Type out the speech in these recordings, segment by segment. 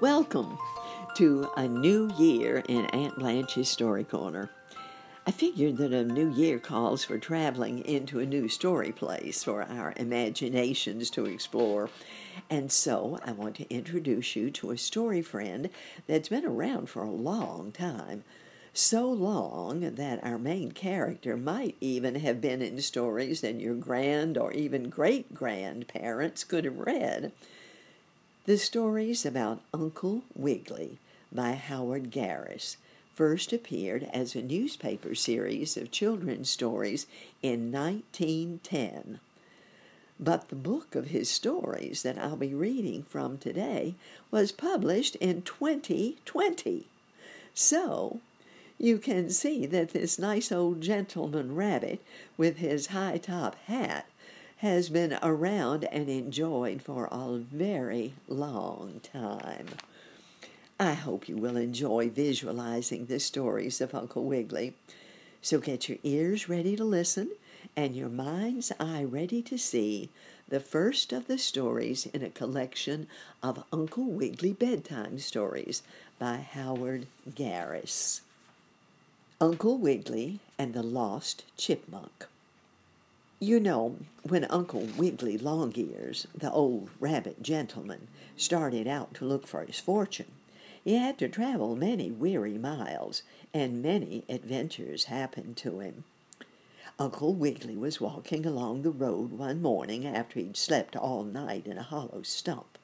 Welcome to a new year in Aunt Blanche's Story Corner. I figured that a new year calls for traveling into a new story place for our imaginations to explore. And so I want to introduce you to a story friend that's been around for a long time. So long that our main character might even have been in stories that your grand or even great grandparents could have read. The stories about Uncle Wiggily by Howard Garis first appeared as a newspaper series of children's stories in 1910. But the book of his stories that I'll be reading from today was published in 2020. So, you can see that this nice old gentleman rabbit with his high top hat has been around and enjoyed for a very long time. I hope you will enjoy visualizing the stories of Uncle Wiggily. So get your ears ready to listen and your mind's eye ready to see the first of the stories in a collection of Uncle Wiggily bedtime stories by Howard Garis. Uncle Wiggily and the Lost Chipmunk. You know, when Uncle Wiggily Longears, the old rabbit gentleman, started out to look for his fortune, he had to travel many weary miles, and many adventures happened to him. Uncle Wiggily was walking along the road one morning after he'd slept all night in a hollow stump.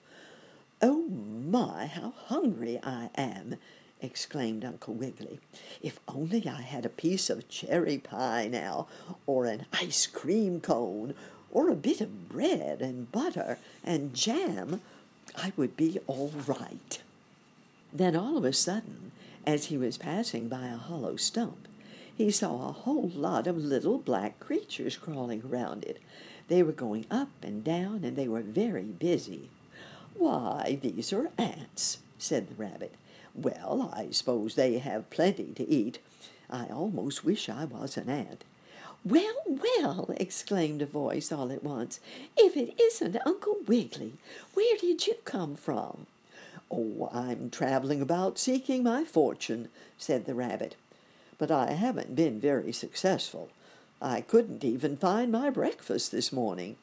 Oh my, how hungry I am! Exclaimed Uncle Wiggily. If only I had a piece of cherry pie now, or an ice cream cone, or a bit of bread and butter and jam, I would be all right. Then all of a sudden, as he was passing by a hollow stump, he saw a whole lot of little black creatures crawling around it. They were going up and down, and they were very busy. Why, these are ants, said the rabbit. Well, I suppose they have plenty to eat. I almost wish I was an ant. Well, well, exclaimed a voice all at once, if it isn't Uncle Wiggily, where did you come from? Oh, I'm traveling about seeking my fortune, said the rabbit. But I haven't been very successful. I couldn't even find my breakfast this morning.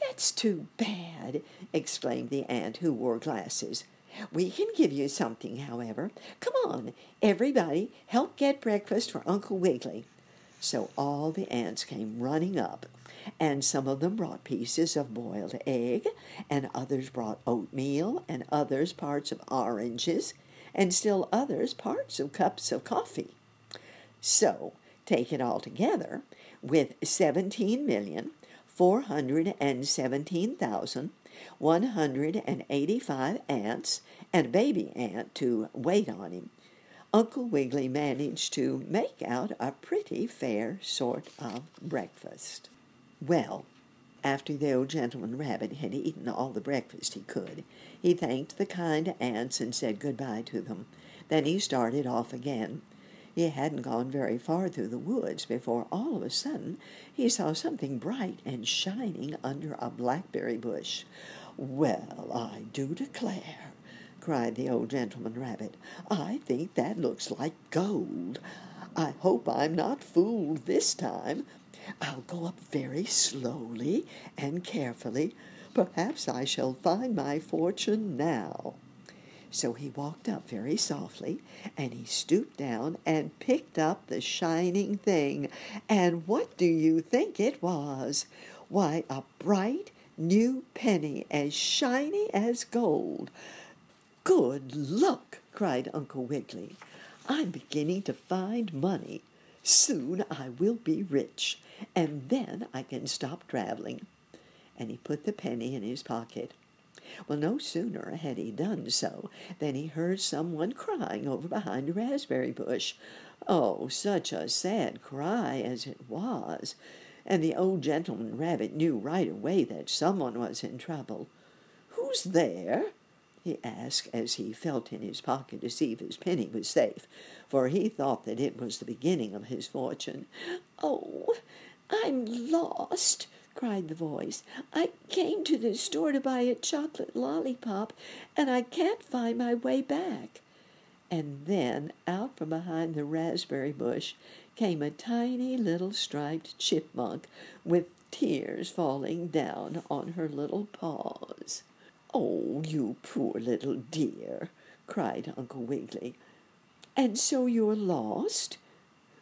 That's too bad, exclaimed the ant who wore glasses. We can give you something, however. Come on, everybody, help get breakfast for Uncle Wiggily. So all the ants came running up, and some of them brought pieces of boiled egg, and others brought oatmeal, and others parts of oranges, and still others parts of cups of coffee. So, take it all together, with seventeen million four hundred and seventeen thousand 185 ants, and a baby ant to wait on him, Uncle Wiggily managed to make out a pretty fair sort of breakfast. Well, after the old gentleman rabbit had eaten all the breakfast he could, he thanked the kind ants and said good-bye to them. Then he started off again. He hadn't gone very far through the woods before all of a sudden he saw something bright and shining under a blackberry bush. Well, I do declare, cried the old gentleman rabbit. I think that looks like gold. I hope I'm not fooled this time. I'll go up very slowly and carefully. Perhaps I shall find my fortune now. So he walked up very softly, and he stooped down and picked up the shining thing. And what do you think it was? Why, a bright new penny as shiny as gold. Good luck, cried Uncle Wiggily. I'm beginning to find money. Soon I will be rich, and then I can stop traveling. And he put the penny in his pocket. Well, no sooner had he done so than he heard someone crying over behind a raspberry bush. Oh, such a sad cry as it was! And the old gentleman rabbit knew right away that someone was in trouble. Who's there? he asked as he felt in his pocket to see if his penny was safe, for he thought that it was the beginning of his fortune. Oh, I'm lost, cried the voice. I came to the store to buy a chocolate lollipop, and I can't find my way back. And then, out from behind the raspberry bush, came a tiny little striped chipmunk with tears falling down on her little paws. Oh, you poor little dear, cried Uncle Wiggily. And so you're lost?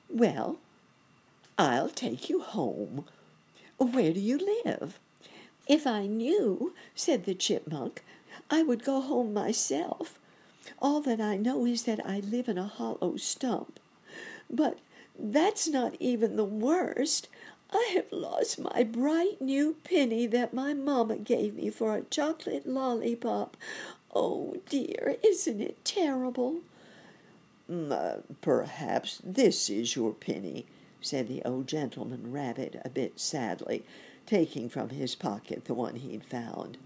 Well, I'll take you home. Where do you live? If I knew, said the chipmunk, I would go home myself. All that I know is that I live in a hollow stump. But that's not even the worst. I have lost my bright new penny that my mamma gave me for a chocolate lollipop. Oh dear, isn't it terrible? Uh, perhaps this is your penny, said the old gentleman rabbit a bit sadly, taking from his pocket the one he'd found.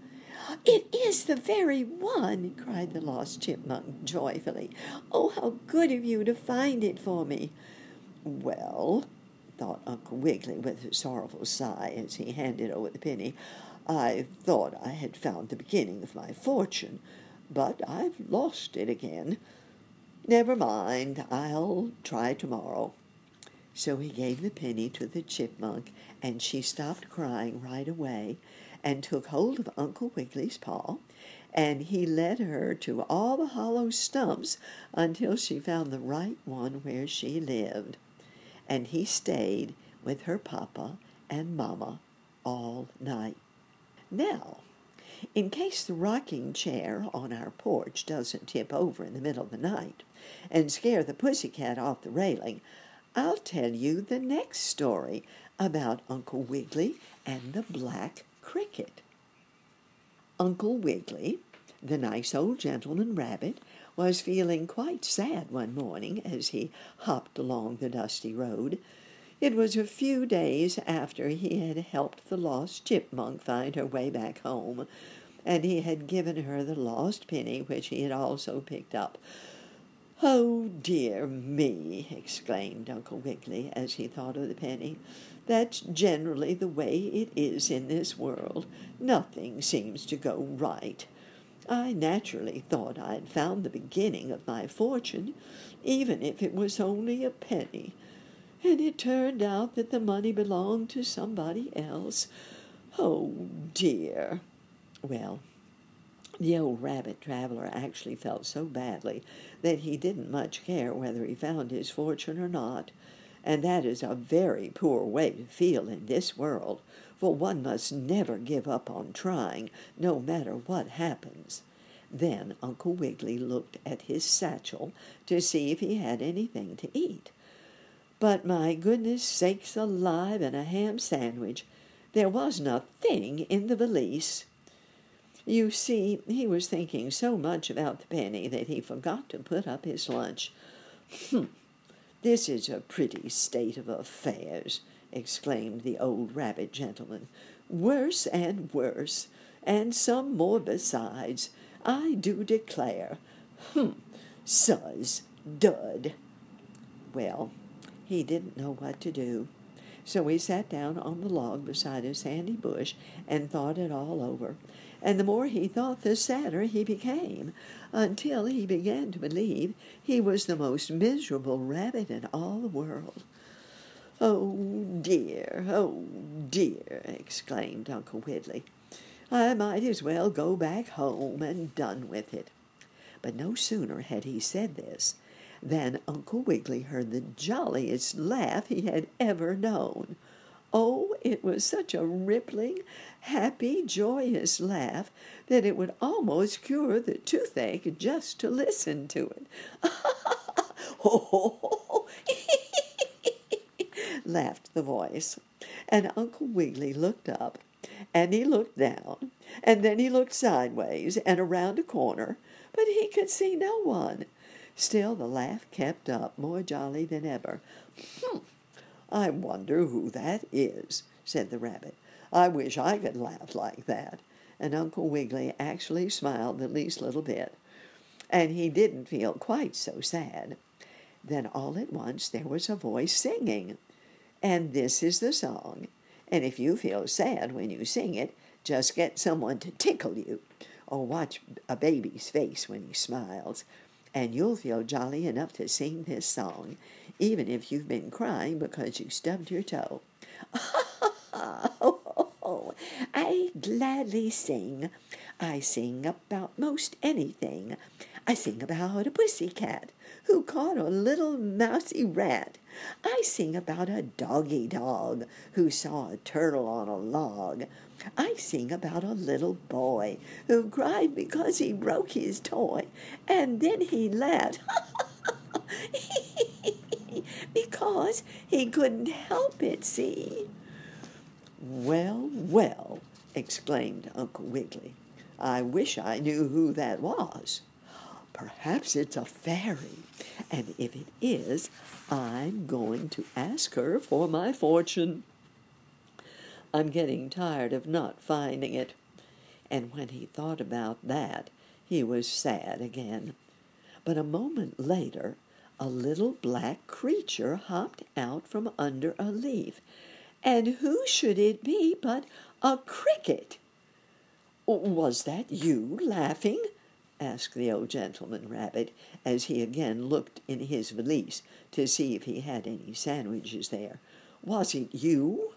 It is the very one, cried the lost chipmunk joyfully. Oh, how good of you to find it for me. Well, thought Uncle Wiggily with a sorrowful sigh as he handed over the penny, I thought I had found the beginning of my fortune, but I've lost it again. Never mind, I'll try tomorrow. So he gave the penny to the chipmunk, and she stopped crying right away and took hold of Uncle Wiggily's paw, and he led her to all the hollow stumps until she found the right one where she lived. And he stayed with her papa and mamma all night. Now, in case the rocking chair on our porch doesn't tip over in the middle of the night and scare the pussy cat off the railing, I'll tell you the next story about Uncle Wiggily and the Black Cricket. Uncle Wiggily, the nice old gentleman rabbit, was feeling quite sad one morning as he hopped along the dusty road. It was a few days after he had helped the lost chipmunk find her way back home, and he had given her the lost penny which he had also picked up. Oh, dear me, exclaimed Uncle Wiggily as he thought of the penny. That's generally the way it is in this world. Nothing seems to go right. I naturally thought I'd found the beginning of my fortune, even if it was only a penny. And it turned out that the money belonged to somebody else. Oh, dear. Well, the old rabbit traveler actually felt so badly that he didn't much care whether he found his fortune or not, and that is a very poor way to feel in this world, for one must never give up on trying, no matter what happens. Then Uncle Wiggily looked at his satchel to see if he had anything to eat. But my goodness sakes alive and a ham sandwich! There wasn't a thing in the valise. You see, he was thinking so much about the penny that he forgot to put up his lunch. Humph! This is a pretty state of affairs, exclaimed the old rabbit gentleman. Worse and worse, and some more besides, I do declare. Humph! Suz! Dud! Well, he didn't know what to do. So he sat down on the log beside a sandy bush and thought it all over and the more he thought, the sadder he became, until he began to believe he was the most miserable rabbit in all the world. Oh dear, oh dear, exclaimed Uncle Wiggily. I might as well go back home and done with it. But no sooner had he said this than Uncle Wiggily heard the jolliest laugh he had ever known. Oh, it was such a rippling, happy, joyous laugh that it would almost cure the toothache just to listen to it. Oh, laughed the voice. And Uncle Wiggily looked up, and he looked down, and then he looked sideways and around a corner, but he could see no one. Still the laugh kept up, more jolly than ever. Hmm. I wonder who that is, said the rabbit. I wish I could laugh like that. And Uncle Wiggily actually smiled the least little bit. And he didn't feel quite so sad. Then all at once there was a voice singing. And this is the song. And if you feel sad when you sing it, just get someone to tickle you, or watch a baby's face when he smiles, and you'll feel jolly enough to sing this song, even if you've been crying because you stubbed your toe. I gladly sing. I sing about most anything. I sing about a pussy cat who caught a little mousy rat. I sing about a doggy dog who saw a turtle on a log. I sing about a little boy who cried because he broke his toy, and then he laughed because he couldn't help it, see? Well, well, exclaimed Uncle Wiggily. I wish I knew who that was. Perhaps it's a fairy, and if it is, I'm going to ask her for my fortune. I'm getting tired of not finding it. And when he thought about that, he was sad again. But a moment later, a little black creature hopped out from under a leaf. And who should it be but a cricket? Was that you laughing? Asked the old gentleman rabbit as he again looked in his valise to see if he had any sandwiches there. Was it you?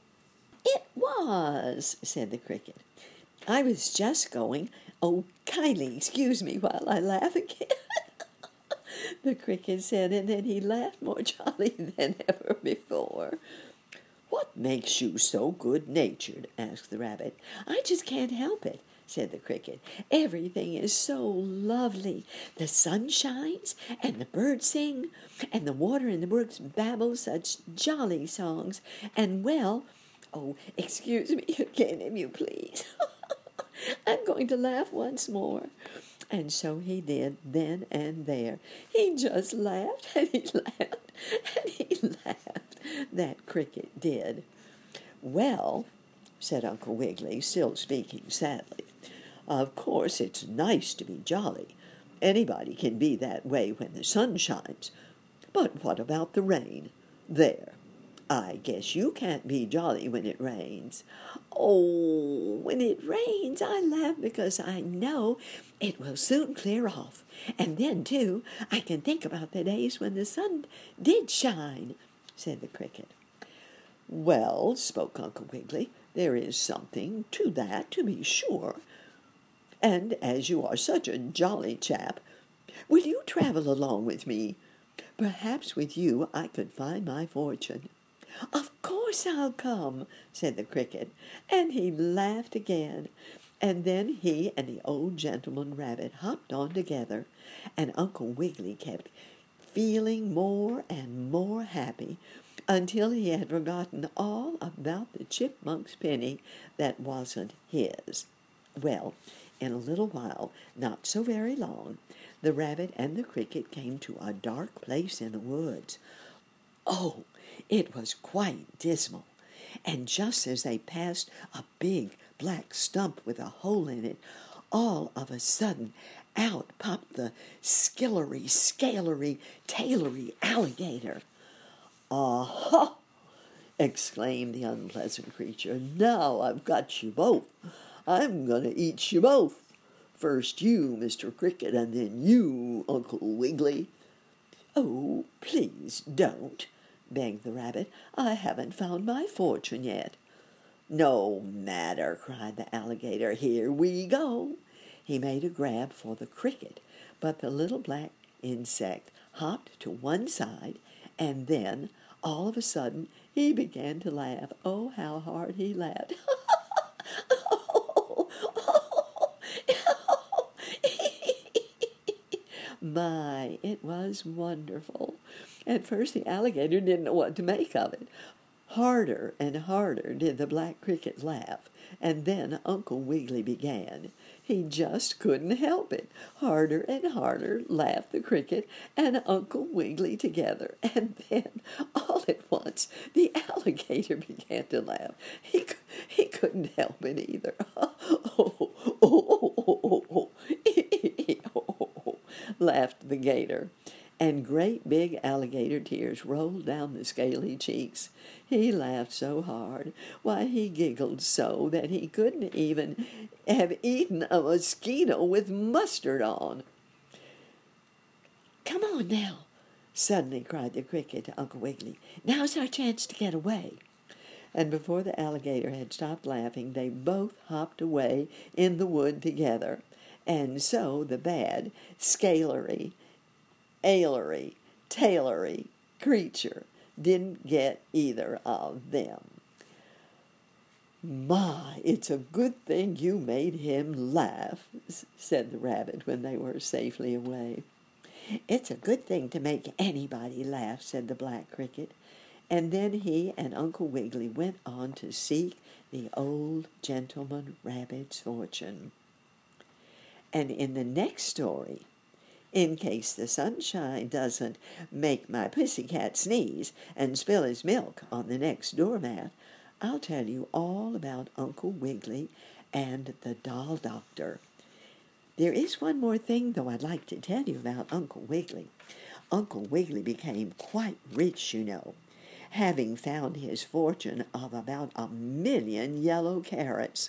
It was, said the cricket. I was just going. Oh, kindly excuse me while I laugh again. the cricket said, and then he laughed more jolly than ever before. What makes you so good natured? asked the rabbit. I just can't help it, said the cricket. Everything is so lovely. The sun shines, and the birds sing, and the water in the brooks babble such jolly songs, and well, Oh, excuse me again, if you please. I'm going to laugh once more. And so he did then and there. He just laughed and he laughed and he laughed. That cricket did. Well, said Uncle Wiggily, still speaking sadly, of course it's nice to be jolly. Anybody can be that way when the sun shines. But what about the rain? There, I guess you can't be jolly when it rains. Oh, when it rains, I laugh because I know it will soon clear off. And then, too, I can think about the days when the sun did shine, said the cricket. Well, spoke Uncle Wiggily, there is something to that, to be sure. And as you are such a jolly chap, will you travel along with me? Perhaps with you I could find my fortune. Of course I'll come, said the cricket, and he laughed again. And then he and the old gentleman rabbit hopped on together, and Uncle Wiggily kept feeling more and more happy until he had forgotten all about the chipmunk's penny that wasn't his. Well, in a little while, not so very long, the rabbit and the cricket came to a dark place in the woods. Oh, it was quite dismal, and just as they passed a big black stump with a hole in it, all of a sudden out popped the skillery, scalery, tailery alligator. Aha! exclaimed the unpleasant creature. Now I've got you both. I'm going to eat you both. First you, Mr. Cricket, and then you, Uncle Wiggily. Oh, please don't, begged the rabbit. I haven't found my fortune yet. No matter, cried the alligator. Here we go. He made a grab for the cricket, but the little black insect hopped to one side, and then, all of a sudden, he began to laugh. Oh, how hard he laughed. My, it was wonderful. At first, the alligator didn't know what to make of it. Harder and harder did the black cricket laugh, and then Uncle Wiggily began. He just couldn't help it. Harder and harder laughed the cricket and Uncle Wiggily together, and then, all at once, the alligator began to laugh. He, he couldn't help it either. Oh, oh, oh, oh, oh, oh, oh, laughed the gator and great big alligator tears rolled down the scaly cheeks. He laughed so hard, why, he giggled so that he couldn't even have eaten a mosquito with mustard on. Come on now, suddenly cried the cricket to Uncle Wiggily. Now's our chance to get away. And before the alligator had stopped laughing, they both hopped away in the wood together. And so the bad, scalery, ailery, tailery creature didn't get either of them. My, it's a good thing you made him laugh, said the rabbit when they were safely away. It's a good thing to make anybody laugh, said the black cricket. And then he and Uncle Wiggily went on to seek the old gentleman rabbit's fortune. And in the next story, in case the sunshine doesn't make my pussy cat sneeze and spill his milk on the next doormat, I'll tell you all about Uncle Wiggily and the doll doctor. There is one more thing, though, I'd like to tell you about Uncle Wiggily. Uncle Wiggily became quite rich, you know, having found his fortune of about a million yellow carrots.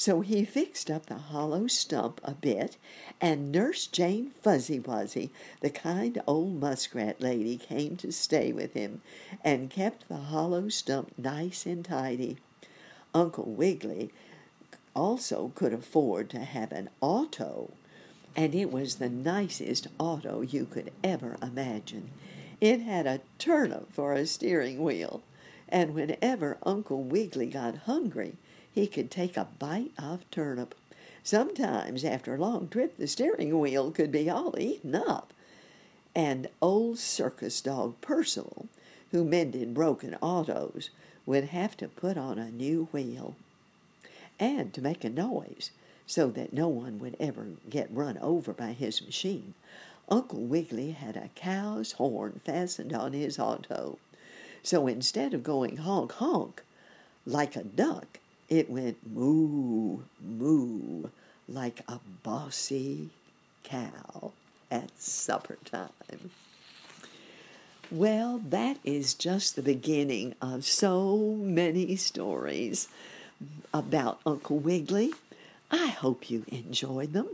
So he fixed up the hollow stump a bit, and Nurse Jane Fuzzy Wuzzy, the kind old muskrat lady, came to stay with him and kept the hollow stump nice and tidy. Uncle Wiggily also could afford to have an auto, and it was the nicest auto you could ever imagine. It had a turnip for a steering wheel, and whenever Uncle Wiggily got hungry, he could take a bite of turnip. Sometimes, after a long trip, the steering wheel could be all eaten up. And old circus dog Percival, who mended broken autos, would have to put on a new wheel and to make a noise so that no one would ever get run over by his machine. Uncle Wiggily had a cow's horn fastened on his auto. So instead of going honk honk like a duck, it went moo moo like a bossy cow at supper time. Well, that is just the beginning of so many stories about Uncle Wiggily. I hope you enjoyed them.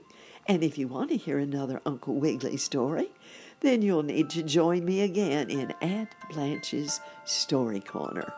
And if you want to hear another Uncle Wiggily story, then you'll need to join me again in Aunt Blanche's Story Corner.